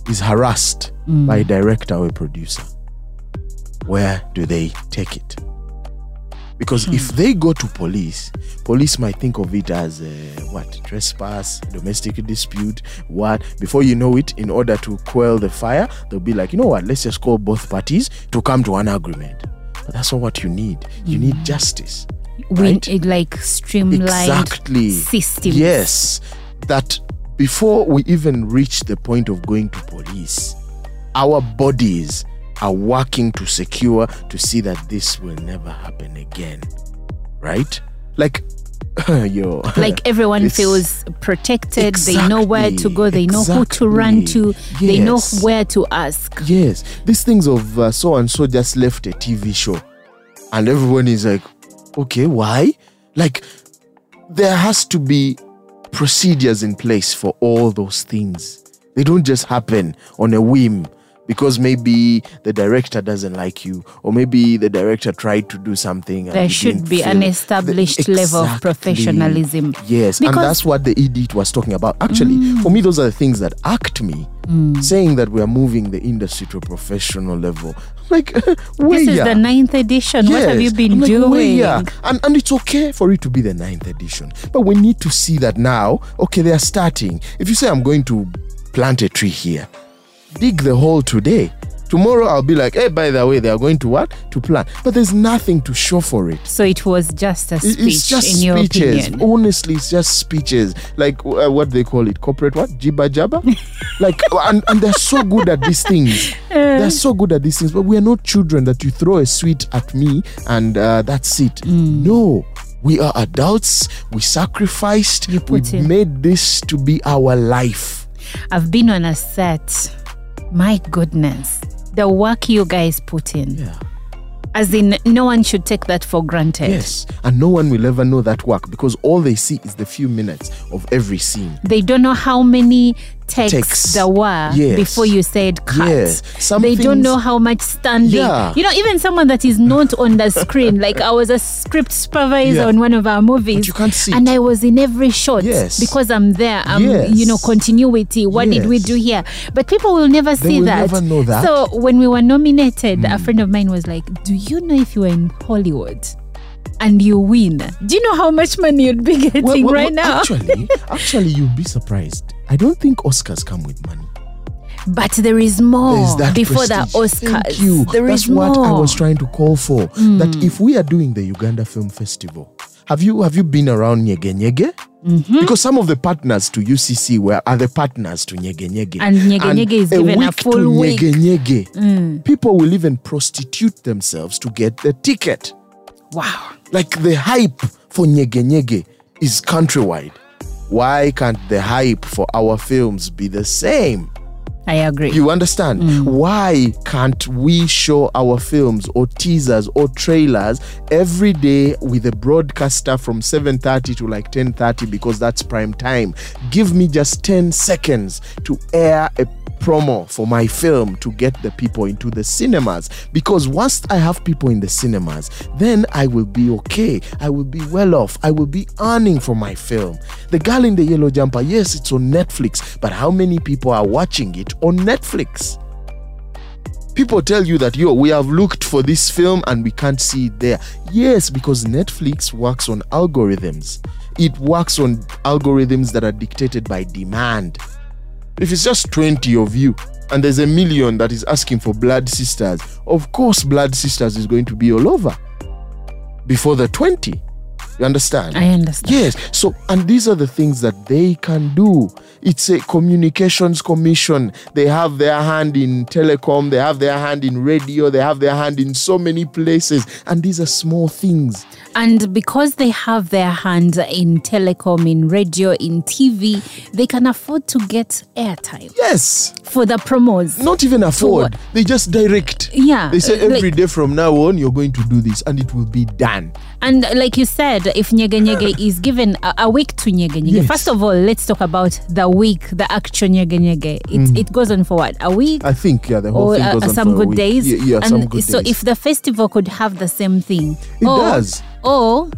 is harassed by a director or a producer, where do they take it? Because if they go to police, police might think of it as uh, what trespass, domestic dispute, what. Before you know it, in order to quell the fire, they'll be like, you know what? Let's just call both parties to come to an agreement. But that's not what you need. You need justice. we right? it like streamlined exactly systems. yes that before we even reach the point of going to police our bodies are working to secure to see that this will never happen again right? Like yo. Like everyone feels protected, they know where to go, they know who to run to, Exactly. they know where to ask. Yes, these things of uh, so and so just left a TV show, and everyone is like, okay, why? Like, there has to be procedures in place for all those things. They don't just happen on a whim because maybe the director doesn't like you, or maybe the director tried to do something. and There should be an established level of professionalism. Yes, and that's what the edit was talking about. Actually, for me, those are the things that act me, mm. saying that we are moving the industry to a professional level. Like, This is the ninth edition. What have you been like, doing? And and it's okay for it to be the ninth edition, but we need to see that now. Okay, they are starting. If you say I'm going to plant a tree here, dig the hole today. Tomorrow I'll be like, hey, by the way, they are going to what? To plan. But there's nothing to show for it. So it was just a speech, it's just in your speeches. opinion. Honestly, it's just speeches. Like uh, what they call it, corporate what? Jibba jabba. like, and, and they're so good at these things. they're so good at these things. But we are not children that you throw a sweet at me and uh, that's it. Mm. No. We are adults. We sacrificed. We in. made this to be our life. I've been on a set. My goodness. The work you guys put in. Yeah. As in, no one should take that for granted. Yes. And no one will ever know that work because all they see is the few minutes of every scene. They don't know how many takes, Takes. there were Yes. before you said cut. Some they don't know how much standing. Yeah. You know, even someone that is not on the screen. Like I was a script supervisor Yeah. on one of our movies. But you can't see And. I was in every shot. Yes. Because I'm there. I'm Yes. you know, continuity. What did we do here? But people will never They see will that. never know that. So when we were nominated, a mm. friend of mine was like, Do you know if you were in Hollywood? And you win. Do you know how much money you'd be getting Well, well, right well, now? Actually, actually, you'll be surprised. I don't think Oscars come with money. But there is more that before the. Oscars. Thank you. There That's is what more. I was trying to call for. Hmm. That if we are doing the Uganda Film Festival, have you have you been around Nyege Nyege? Mm-hmm. Because some of the partners to UCC were are the partners to Nyege Nyege. And Nyege Nyege is given a full to week. Mm. Nyege Nyege. People will even prostitute themselves to get the ticket. Wow. Like the hype for Nyege Nyege is countrywide. Why can't the hype for our films be the same? I agree. You understand? Mm. Why can't we show our films or teasers or trailers every day with a broadcaster from 7:30 to like 10:30 because that's prime time? Give me just 10 seconds to air a promo for my film to get the people into the cinemas because once I have people in the cinemas, then I will be okay. I will be well off. I will be earning from my film. The Girl in the Yellow Jumper, yes, it's on Netflix, but how many people are watching it on Netflix? People tell you that, yo, we have looked for this film and we can't see it there. Yes, because Netflix works on algorithms. It works on algorithms that are dictated by demand. If it's just 20 of you and there's a million that is asking for Blood Sisters, of course, Blood Sisters is going to be all over before the 20. You understand? I understand. Yes. So, and these are the things that they can do. It's a communications commission. They have their hand in telecom, they have their hand in radio, they have their hand in so many places. And these are small things. And because they have their hands in telecom, in radio, in TV, they can afford to get airtime Yes. for the promos. Not even afford. what? They just direct. Yeah, They say uh, like- every day from now on, you're going to do this, and it will be done. And like you said, if Nyege Nyege is given a, a week to Nyege Nyege, Yes. first of all, let's talk about the week, the actual Nyege Nyege. It, it goes on for what? A week? Mm. I think, yeah, the whole or thing uh, goes on some for a good week. days. Yeah, yeah and some good so days. if the festival could have the same thing, It or, does. Or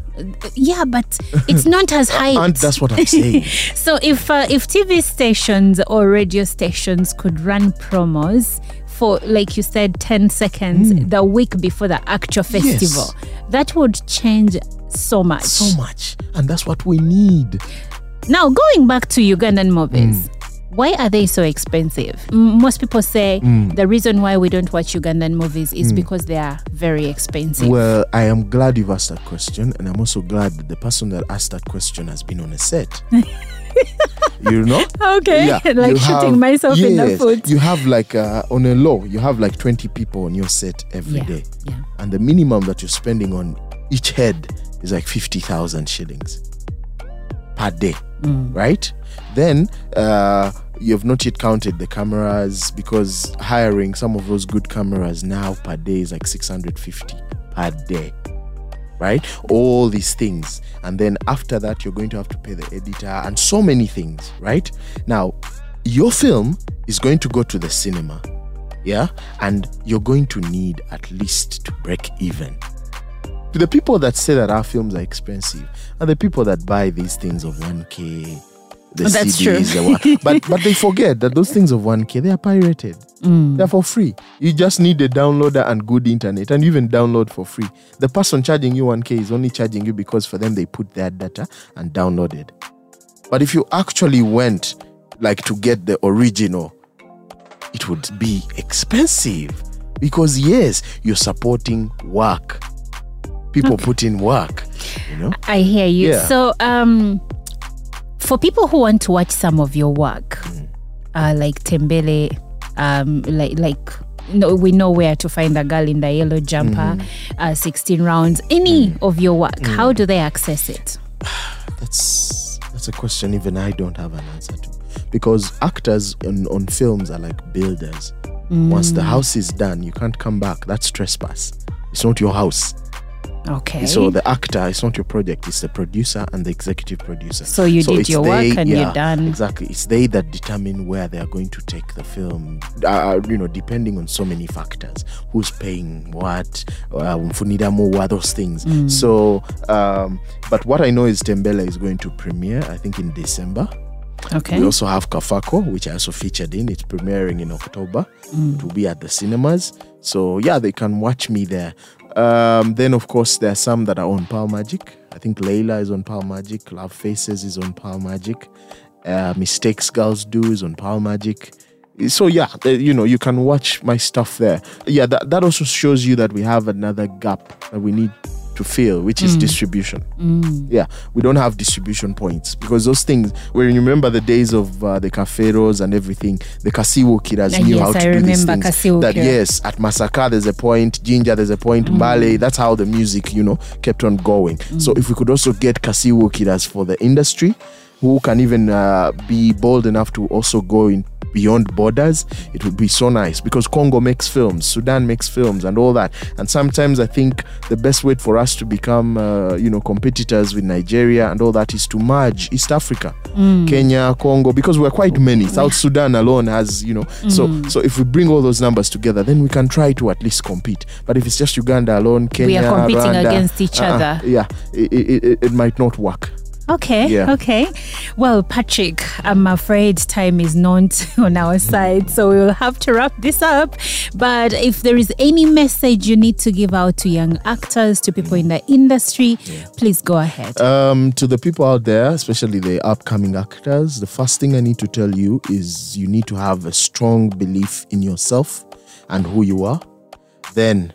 yeah, but it's not as high. and that's what I'm saying. So if uh, if TV stations or radio stations could run promos for like you said 10 seconds the week before the actual Hmm. Yes. festival that would change so much. so much. And that's what we need. Now going back to Ugandan movies Hmm. Why are they so expensive? Most people say Hmm. the reason why we don't watch Ugandan movies is because they are very expensive. Well, I am glad you've asked that question, and I'm also glad that the person that asked that question has been on a set. you know? okay, Yeah, like you shooting have- myself in the yes, foot. You have like uh, on a low, you have like 20 people on your set every Yeah, day, yeah. and the minimum that you're spending on each head is like 50,000 shillings per day, Mm. right? Then uh, you have not yet counted the cameras because hiring some of those good cameras now per day is like 650 per day right? All these things. And then after that, you're going to have to pay the editor and so many things, right? Now, your film is going to go to the cinema, yeah? And you're going to need at least to break even. To the people that say that our films are expensive are the people that buy these things of 1K. The that's true. CDs, the but but they forget that those things of 1K they are pirated. Mm. They're for free. You just need a downloader and good internet, and you even download for free. The person charging you 1K is only charging you because for them they put their data and downloaded. But if you actually went like to get the original, it would be expensive because yes, you're supporting work. People put in work, you know. I hear you. Yeah. So, um, for people who want to watch some of your work, Mm. uh, like Tembele, um, like like no, we know where to find the girl in the yellow jumper, Mm-hmm. uh, sixteen rounds, any Mm. of your work. How do they access it? That's that's a question even I don't have an answer to. Because actors on, on films are like builders. Once the house is done, you can't come back. That's trespass. It's not your house. Okay. So the actor, is not your project. It's the producer and the executive producer. So you did it's your work they- and you're done. Exactly. It's they that determine where they are going to take the film. Uh, you know, depending on so many factors. Who's paying what? Uh, Mfunidamu, what those things. Mm. So, um, but what I know is Tembele is going to premiere. I think in December. okay. We also have Kafako, which I also featured in. It's premiering in October. Mm. It will be at the cinemas. So yeah, they can watch me there. Um, then of course there are some that are on Pearl Magic. I think Layla is on Pearl Magic. Love Faces is on Pearl Magic. Uh, Mistakes Girls Do is on Pearl Magic. So yeah, uh, you know you can watch my stuff there. Yeah, that, that also shows you that we have another gap that we need to fill, which is mm. distribution. Mm. Yeah, we don't have distribution points because those things. When you remember the days of uh, the caferos and everything, the Kasiwo Kiras knew yes, how to I do these things. Kasiwo that yes, at Masaka there's a point, Jinja there's a point, mm. Mbale. That's how the music, you know, kept on going. So if we could also get Kasiwo Kiras for the industry, who can even uh, be bold enough to also go in beyond borders, it would be so nice because Congo makes films, Sudan makes films, and all that. And sometimes I think the best way for us to become, uh, you know, competitors with Nigeria and all that is to merge East Africa, Kenya, Congo, because we're quite many. South Sudan alone has, you know, so so if we bring all those numbers together, then we can try to at least compete. But if it's just Uganda alone, Kenya, We are competing Rwanda, against each uh-uh, other. Yeah, it, it, it might not work. Okay, Yeah. okay. Well, Patrick, I'm afraid time is not on our side, so we will have to wrap this up. But if there is any message you need to give out to young actors, to people in the industry, please go ahead. Um, to the people out there, especially the upcoming actors, the first thing I need to tell you is you need to have a strong belief in yourself and who you are. Then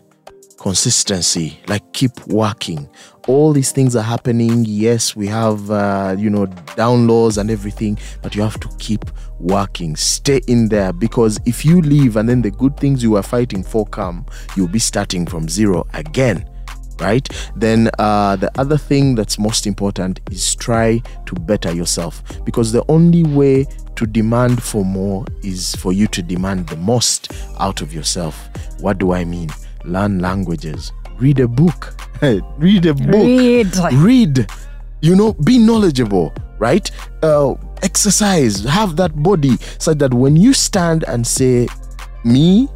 consistency, like keep working. All these things are happening. Yes, we have uh, you know downloads and everything, but you have to keep working. Stay in there because if you leave and then the good things you are fighting for come, you'll be starting from zero again right then uh, the other thing that's most important is try to better yourself because the only way to demand for more is for you to demand the most out of yourself what do i mean learn languages. Read a book. Read a book. Read. read. You know be knowledgeable right? Uh, exercise. Have that body so that when you stand and say me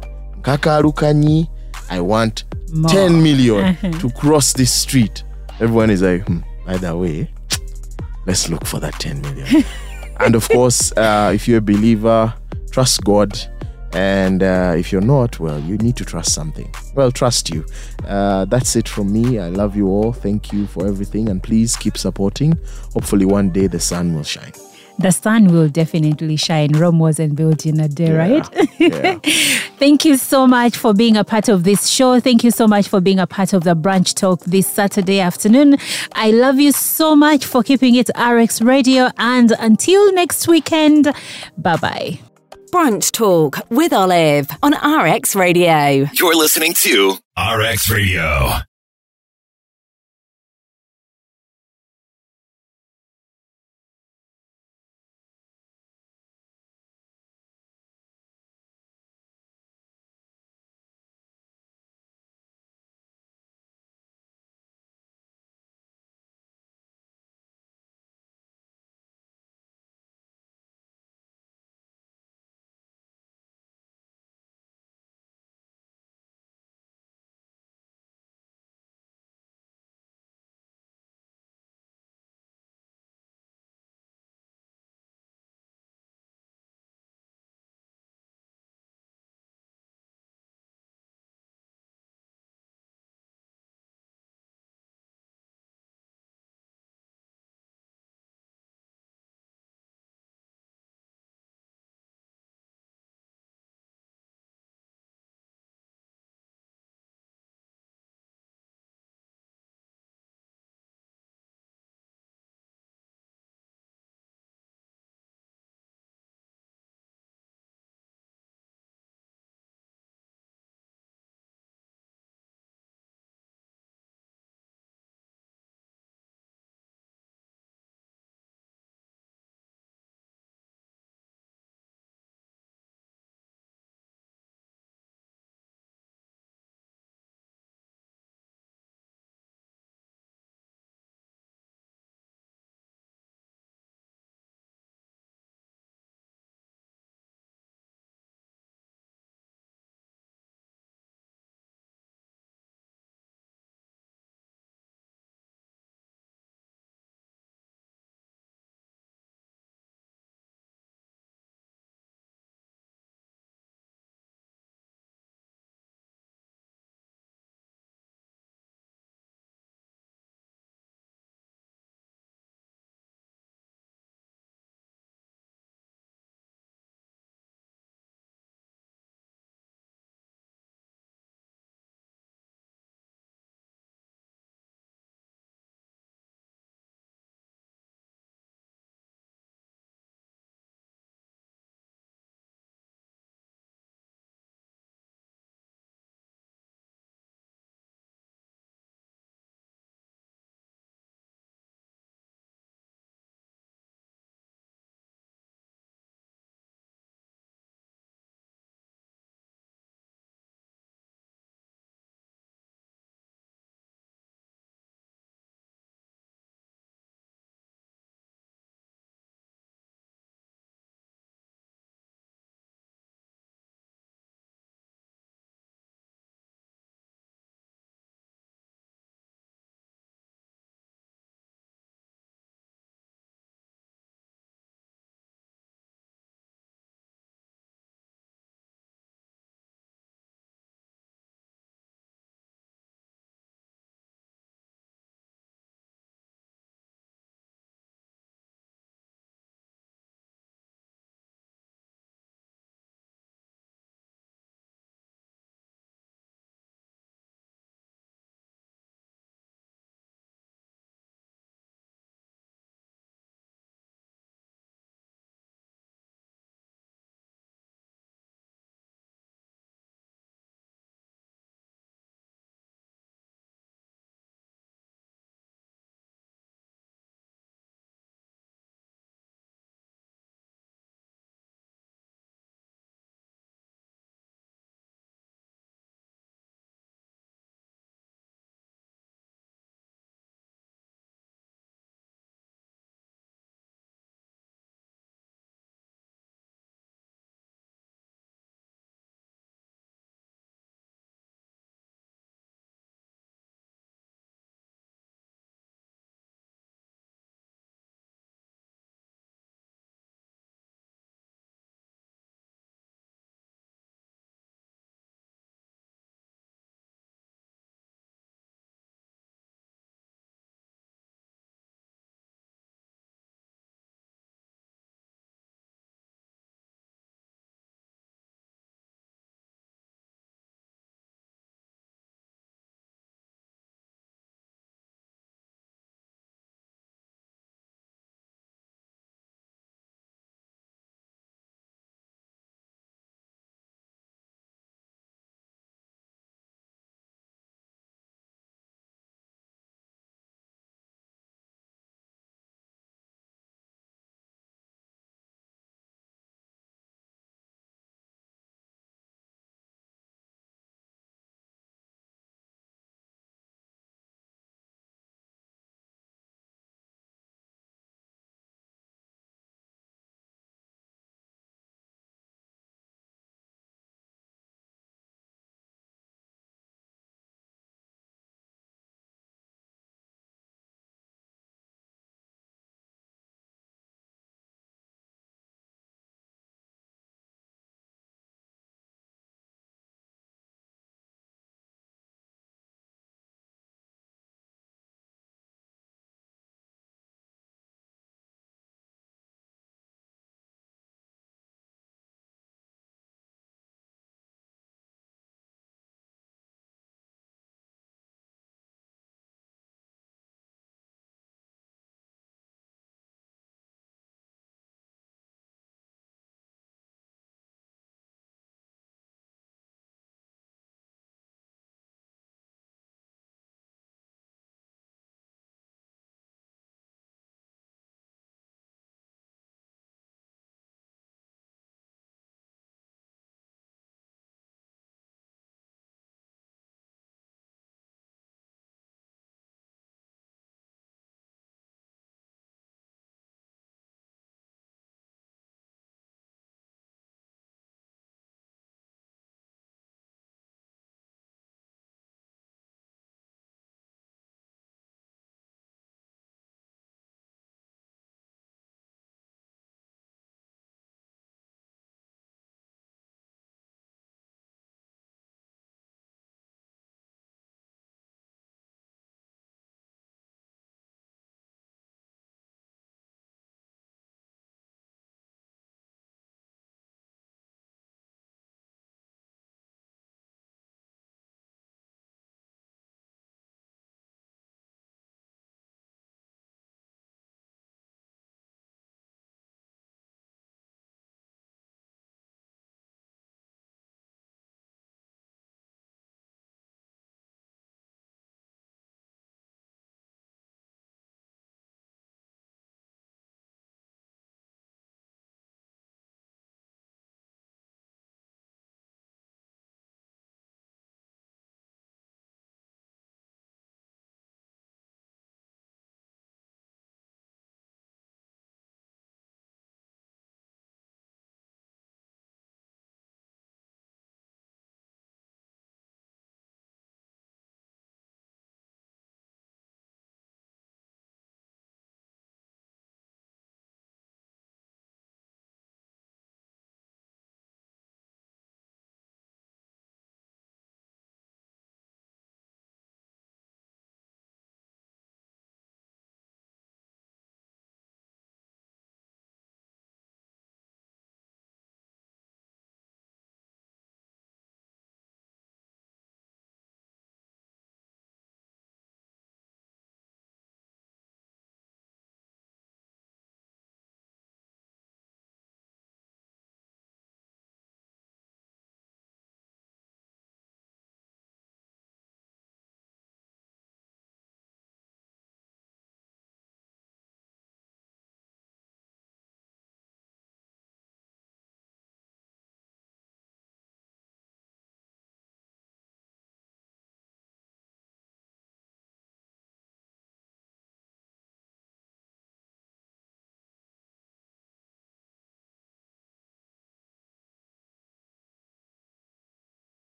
Nkakalukanyi i want More. 10 million to cross this street everyone is like hmm, by the way let's look for that 10 million. And of course uh, if you're a believer trust god and uh, if you're not well you need to trust something well trust you uh, that's it from me i love you all thank you for everything and please keep supporting hopefully one day the sun will shine The sun will definitely shine. Rome wasn't built in a day, right? yeah. Thank you so much for being a part of this show. Thank you so much for being a part of the brunch talk this Saturday afternoon. I love you so much for keeping it RX Radio. And until next weekend, bye bye. Brunch Talk with Olive on RX Radio. You're listening to RX Radio.